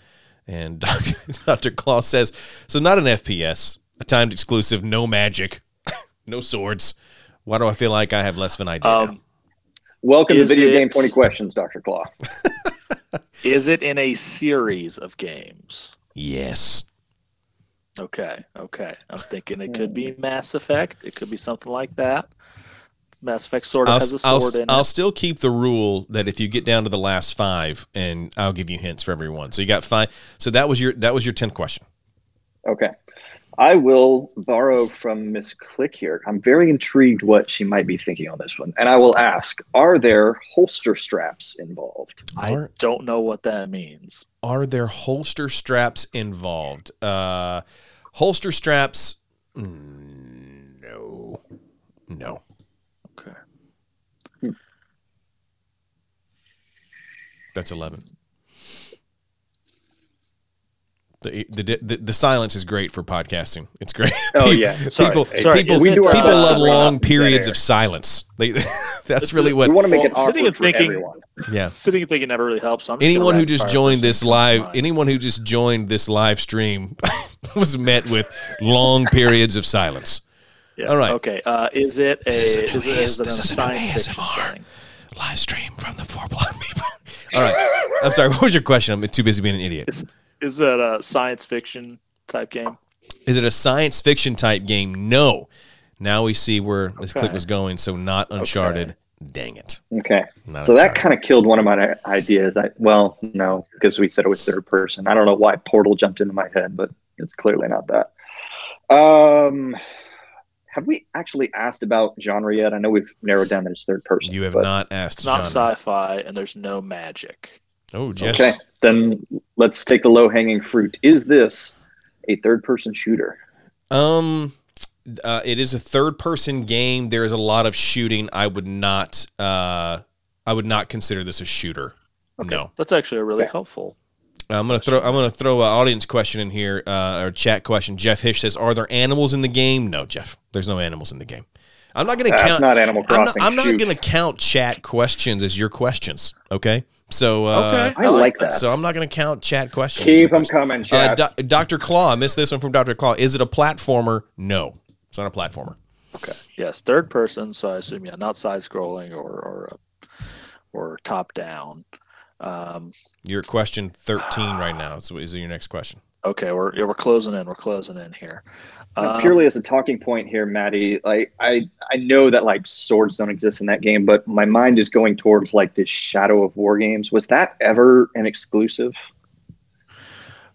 and Doctor Claw says, "So not an FPS, a timed exclusive, no magic, no swords. Why do I feel like I have less of an idea?" now? um, Welcome Is to Video Game 20 Questions, Dr. Claw. is it in a series of games? yes. Okay, okay. I'm thinking it could be hmm. Mass Effect. It could be something like that. Mass Effect sort of I'll, has a I'll, sword in I'll it. still keep the rule that if you get down to the last five, and I'll give you hints for everyone. So you got five. So that was your that was your tenth question. Okay. I will borrow from Miss Click here. I'm very intrigued what she might be thinking on this one. And I will ask Are there holster straps involved? I Are- don't know what that means. Are there holster straps involved? Uh, holster straps? Mm, No, no. Okay. That's eleven. The, the, the, the silence is great for podcasting. It's great. Oh, People- yeah. Sorry. People, sorry, people, is we it, do our people love long periods of silence. They, that's really what. we want to make Well, it sitting and thinking- everyone. Yeah. Sitting and thinking never really helps. I'm Anyone who just joined this thing that comes to live, mind. anyone who just joined this live stream, was met with long periods of silence. Yeah. All right. Okay. Uh, is it a This is a new is it, AS is this a is a science fiction ASMR. setting? Live stream from the four block people. All right. I'm sorry. What was your question? I'm too busy being an idiot. Is is it a science fiction type game? Is it a science fiction type game? No. Now we see where this click Okay. was going. So not Uncharted. Dang it. Okay. Not So that kind of killed one of my ideas. I well, no, because we said it was third person. I don't know why Portal jumped into my head, but it's clearly not that. Um, have we actually asked about genre yet? I know we've narrowed down that it's third person. You have but- not asked. It's not genre. sci-fi, and there's no magic. Oh, Jeff. Okay, then let's take the low hanging fruit. Is this a third person shooter? Um, uh, it is a third person game. There is a lot of shooting. I would not. Uh, I would not consider this a shooter. No. That's actually a really Okay. helpful. I'm gonna throw. I'm gonna throw an audience question in here, uh, or chat question. Jeff Hish says, "Are there animals in the game?" No, Jeff. There's no animals in the game. I'm not gonna That's count. not Animal I'm not, Crossing. I'm not gonna count chat questions as your questions. Okay. So. Uh, I like that. So I'm not gonna count chat questions. Keep them questions. coming, Uh, chat. Do- Dr. Claw, I missed this one from Dr. Claw. Is it a platformer? No, it's not a platformer. Okay. Yes, third person. So I assume yeah, not side scrolling or or uh, or top down. Um, You're question 13 right now. So is it your next question? Okay, we're we're closing in. We're closing in here. Um, purely as a talking point here, Maddie, like I, I know that like swords don't exist in that game, but my mind is going towards like this Shadow of War games. Was that ever an exclusive?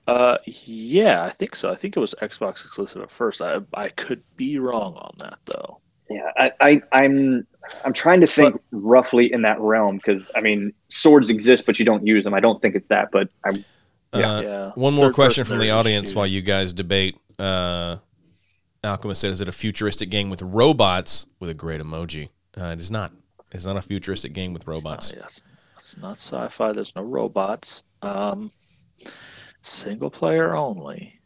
Uh, yeah, I think so. I think it was Xbox exclusive at first. I I could be wrong on that though. Yeah, I, I I'm I'm trying to think roughly in that realm because I mean swords exist, but you don't use them. I don't think it's that, but I Yeah. Uh, yeah. One more question from the audience shooting. while you guys debate. Uh, Alchemist said, "Is it a futuristic game with robots?" With a great emoji. Uh, it is not. It's not a futuristic game with It's not- robots. yes, it's not sci-fi. There's no robots. Um, single player only.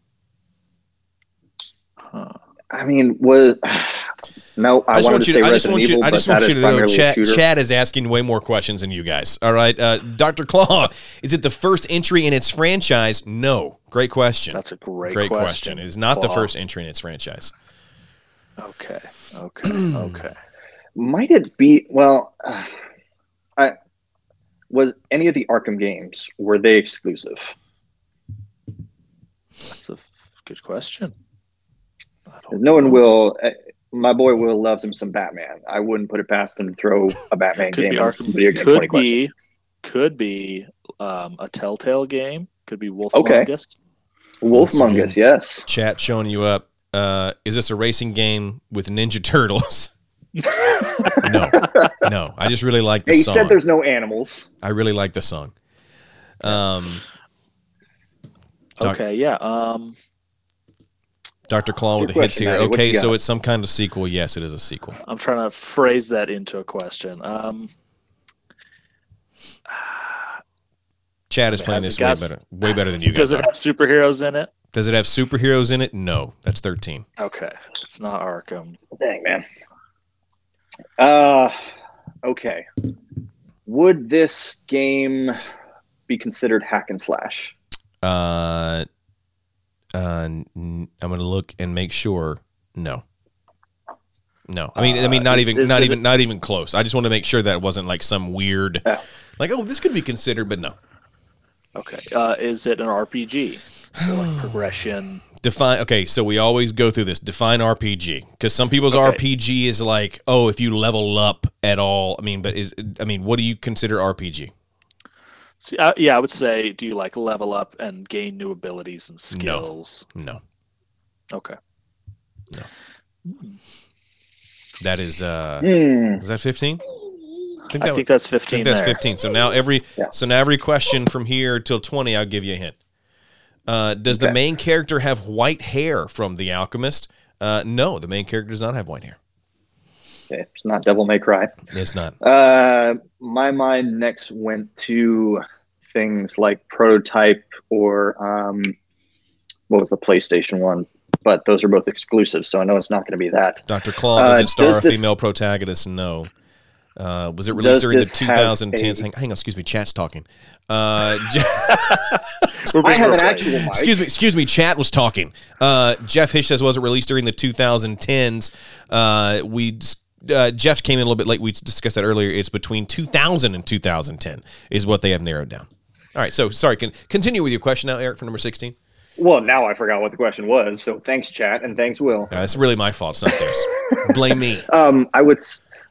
Huh. I mean was no. I, I just wanted want to you. say To, I just want you. Evil, I just want you to know. primarily a Chat. Chad is asking way more questions than you guys. All right, uh, Doctor Claw. Is it the first entry in its franchise? No. Great question. That's a great, Great question. question. It is not the first entry in its franchise. Okay. Okay. okay. Might it be? Well, uh, I was any of the Arkham games were they exclusive? That's a f- good question. I 'Cause No one will. Uh, my boy Will loves him some Batman. I wouldn't put it past him to throw a Batman Could game. be on Arkham. video game Could be. questions. Could be um, a Telltale game. Could be Wolf Okay. Among Us. Wolf Once Among. Us, yes. Chat showing you up. Uh, is this a racing game with Ninja Turtles? no, no. I just really like the Hey, he song. said there's no animals. I really like the song. Um, Doc- Okay. Yeah. Um. Dr. Claw with Good the hits here. Maddie. Okay, so it's some kind of sequel. Yes, it is a sequel. I'm trying to phrase that into a question. Um. Chad is playing this way gas- better, way better than you guys. Does it are. have superheroes in it? Does it have superheroes in it? No, that's thirteen. Okay. It's not Arkham. Dang man. Uh, okay. Would this game be considered hack and slash? Uh, uh, n- I'm gonna look and make sure. No. No, I mean, I mean, Uh, not is- even, is not it- even, not even close. I just want to make sure that it wasn't like some weird, Yeah. like, oh, this could be considered, but no. Okay. Uh, is it an RPG? like progression. Define. Okay, so we always go through this. Define RPG because some people's Okay. RPG is like, oh, if you level up at all. I mean, but is I mean, what do you consider RPG? So, uh, yeah, I would say, do you like level up and gain new abilities and skills? No, no. Okay. No. That is. uh Hmm. Was that fifteen? I I that think that's 15. I 15 think that's there. 15. So now every Yeah. so now every question from here till 20, I'll give you a hint. Uh, does the main character have white hair from The Alchemist? Uh, no, the main character does not have white hair. Okay, it's not Devil May Cry. It's not. Uh, my mind next went to things like Prototype or um, what was the PlayStation one? But those are both exclusive, so I know it's not going to be that. Dr. Claw does Uh, it star does a this- female protagonist? No. Uh, was it released during the this 2010s? a- Hang, hang on, excuse me. Chat's talking. Uh, I have an replaced. actual mic. excuse me. Excuse me. Chat was talking. Uh, Jeff Hish says was it released during the 2010s? Uh, we dis- uh, Jeff came in a little bit late. We discussed that earlier. It's between 2000 and 2010 is what they have narrowed down. All right. So sorry. Can continue with your question now, Eric, for number 16. Well, now I forgot what the question was. So thanks, chat, and thanks, Will. Uh, that's really my fault. It's not theirs. Blame me. Um, I would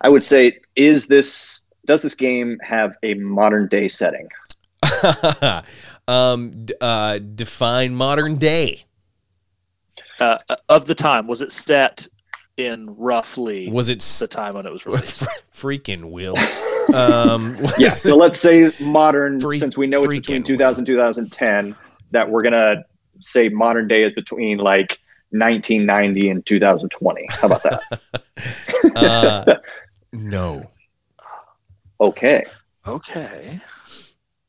I would say, is this does this game have a modern day setting? um, d- uh, define modern day. Uh, uh, of the time, was it set in roughly Was it the time when it was released? freaking Will? Um, Yeah. So let's say modern, Freak- since we know it's between freaking 2000 and 2010, that we're gonna say modern day is between like 1990 and 2020. How about that? uh, no. okay. okay.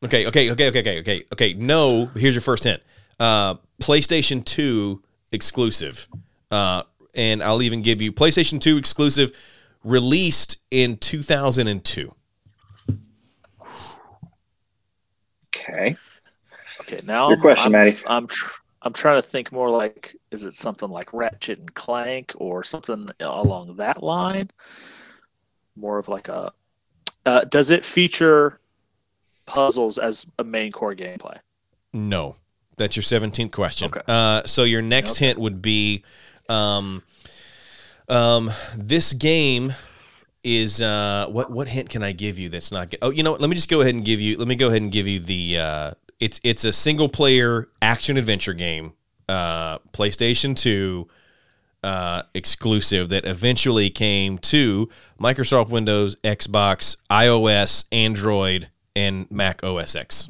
Okay, okay, okay, okay, okay, okay, okay. No, here's your first hint. Uh, PlayStation 2 exclusive. Uh, and I'll even give you PlayStation 2 exclusive released in 2002. Okay. Okay. Now Your I'm- question, I'm, Maddie. I'm tr- I'm trying to think more like, is it something like Ratchet and Clank or something along that line? More of like a. Uh, does it feature puzzles as a main core gameplay? No. That's your 17th question. Okay. Uh, so your next Okay. hint would be um, um, this game is uh, what what hint can I give you that's not good? Oh, you know what? Let me just go ahead and give you let me go ahead and give you the uh, it's it's a single player action adventure game, uh, PlayStation 2 uh, exclusive that eventually came to Microsoft Windows, Xbox, iOS, Android, and Mac OS X.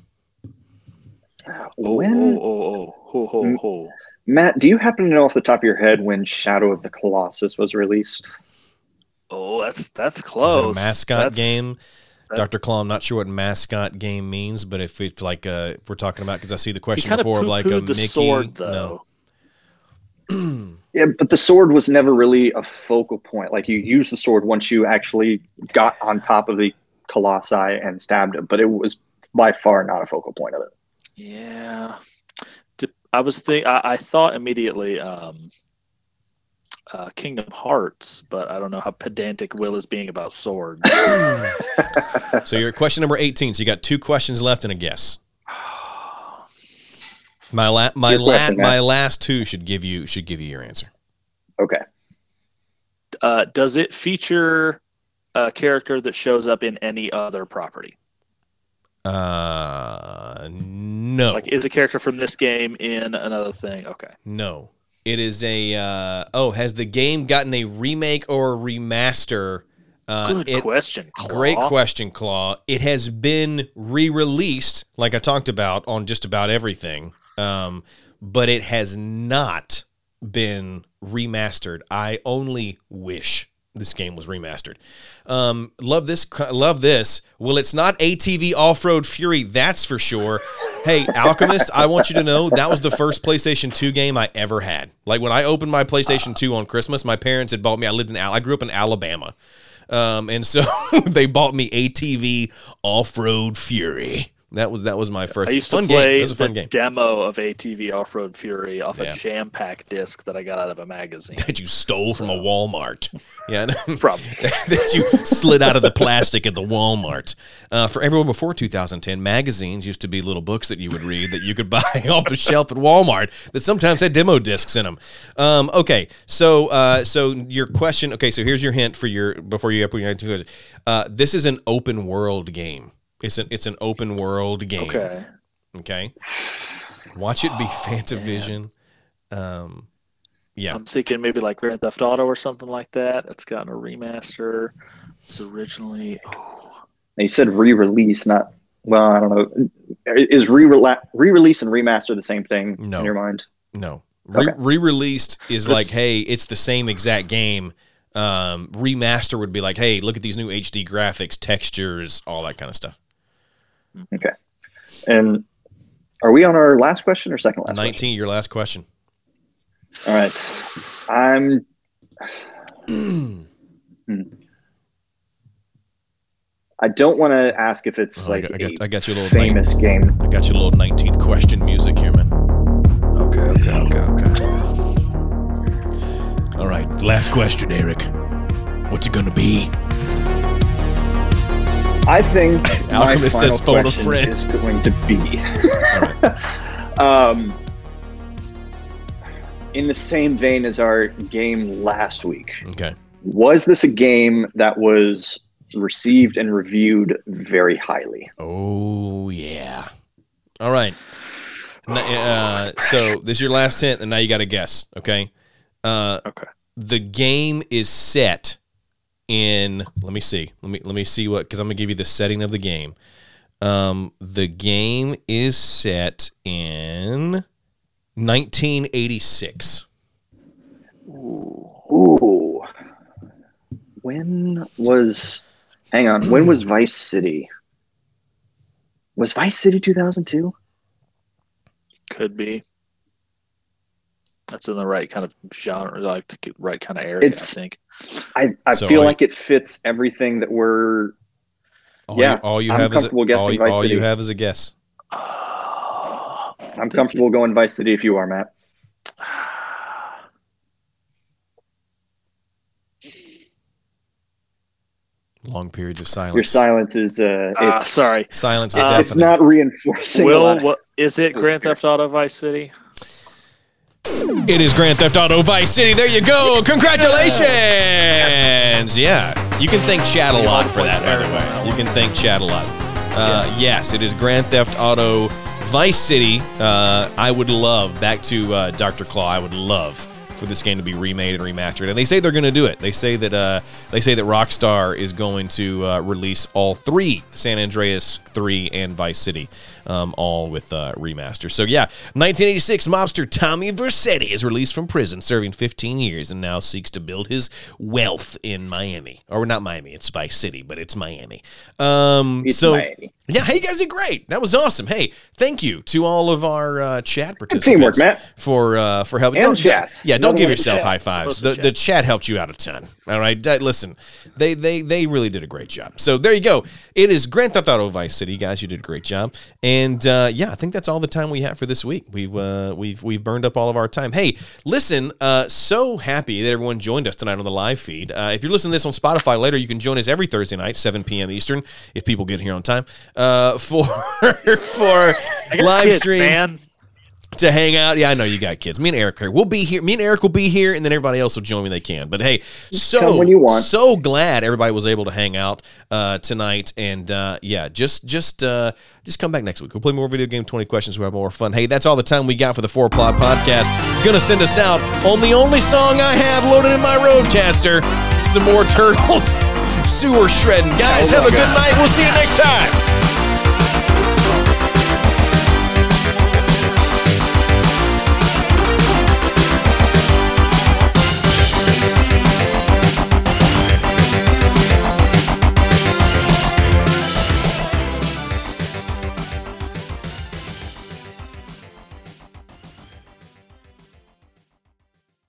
Oh, When oh, oh, oh, ho, ho, Mm. ho. Matt, do you happen to know off the top of your head when Shadow of the Colossus was released? Oh, that's that's Is close. it a mascot That's- game? that- Dr. Claw, I'm not sure what mascot game means, but if it's like uh, if we're talking about because I see the question kind of before of like a the Mickey. sword, no. Yeah, but the sword was never really a focal point. Like you use the sword once you actually got on top of the colossi and stabbed him, but it was by far not a focal point of it. Yeah, D- I was think I, I thought immediately um, uh, Kingdom Hearts, but I don't know how pedantic Will is being about swords. So you're at question number 18. So you got two questions left and a guess. My la- my Your la- question, my last two should give you should give you your answer. Okay. uh, does it feature a character that shows up in any other property? Uh, no, Like, is a character from this game in another thing? Okay. no. It is a uh, oh. Has the game gotten a remake or a remaster? Uh, Good it- question. Claw. Great question, Claw. It has been re-released, like I talked about, on just about everything, um, but it has not been remastered. I only wish this game was remastered. Um, love this. Love this. Well, it's not ATV Off-Road Fury, that's for sure. Hey, Alchemist, I want you to know that was the first PlayStation 2 game I ever had. Like when I opened my PlayStation 2 on Christmas, my parents had bought me. I lived in Al. I grew up in Alabama. Um, and so they bought me ATV Off Road Fury. That was that was my first I used fun to game. play It was a fun the game demo of ATV Off Road Fury off Yeah. a jam pack disc that I got out of a magazine. that you stole from a Walmart. Yeah, Probably. that you slid out of the plastic at the Walmart. Uh, for everyone before 2010, magazines used to be little books that you would read that you could buy off the shelf at Walmart that sometimes had demo discs in them. Um, okay, so uh, so your question. Okay, so here's your hint for your before you put your uh, This is an open world game. It's an it's an open world game. Okay. Okay. Watch it be Fantavision. Um, yeah. I'm thinking maybe like Grand Theft Auto or something like that. It's gotten a remaster. It's originally. Oh, you said re-release, not well. I don't know. Is re re-release and remaster the same thing No. in your mind? No. Re- Okay. Re-released is This- like, hey, it's the same exact game. Um, remaster would be like, hey, look at these new HD graphics, textures, all that kind of stuff. Okay. And are we on our last question or second last? question? Nineteen, your last question. All right. I'm. Hmm. I don't want to ask if it's Oh, like got, I, a got, I got you a little. nine- famous game. I got you a little nineteenth question music here, man. okay, okay, okay, okay. All right, last question, Eric. What's it gonna be? I think my Alchemist final says phone a question friend. is going to be. Right. um, in the same vein as our game last week, Okay. was this a game that was received and reviewed very highly? Oh yeah. All right. N- uh, so this is your last hint, and now you got to guess. Okay. Uh, Okay. the game is set in. Let me see. Let me let me see what because I'm gonna give you the setting of the game. Um, the game is set in 1986. Ooh. When was. Hang on. When was Vice City? Was Vice City 2002? Could be. That's in the right kind of genre, like the right kind of area. It's- I think. I, I So feel I- like it fits everything that we're. All Yeah, you, all you I'm have is a, guessing all, you- Vice all you have is a guess. I'm comfortable going Vice City if you are, Matt. Long periods of silence. Your silence. silence is. Uh, Ah, it's, sorry. Silence is Uh, deafening. It's not reinforcing. a Will, what is it? Grand Theft Auto Vice City. It is Grand Theft Auto Vice City. There you go. Congratulations. Yeah. You can thank Chad a lot for that, by the way. You can thank Chad a lot. Uh, Yes, it is Grand Theft Auto Vice City. Uh, I would love, back to uh, Dr. Claw, I would love for this game to be remade and remastered. And they say they're going to do it. They say that uh, they say that Rockstar is going to uh, release all three San Andreas 3 and Vice City, um, all with uh, remaster. So yeah, 1986 mobster Tommy Vercetti is released from prison, serving 15 years, and now seeks to build his wealth in Miami, or not Miami. It's Vice City, but it's Miami. Um, It's so Miami. yeah, hey, you guys did great. That was awesome. Hey, thank you to all of our uh, chat participants teamwork, Matt. for uh, for helping. And Don't- chats. Yeah, don't Another give yourself high fives. The, the chat. chat helped you out a ton. All right, listen, they they they really did a great job. So there you go. It is Grand Theft Auto Vice City, guys. You did a great job. And uh, yeah, I think that's all the time we have for this week. We've uh, we've we've burned up all of our time. Hey, listen, uh, so happy that everyone joined us tonight on the live feed. Uh, if you're listening to this on Spotify later, you can join us every Thursday night, 7 p.m. Eastern, if people get here on time, uh, for for live kids, streams man. To hang out. Yeah, I know you got kids. Me and Eric are. We'll be here. Me and Eric will be here, and then everybody else will join when they can. But hey, so come when you want. so glad everybody was able to hang out uh, tonight. And uh, yeah, just just uh, just come back next week. We'll play more video game twenty questions. We'll have more fun. Hey, that's all the time we got for the Four Plot Podcast. Gonna send us out on the only song I have loaded in my RODECaster. Some more turtles. Sewer shredding. Guys, have a good night. We'll see you next time.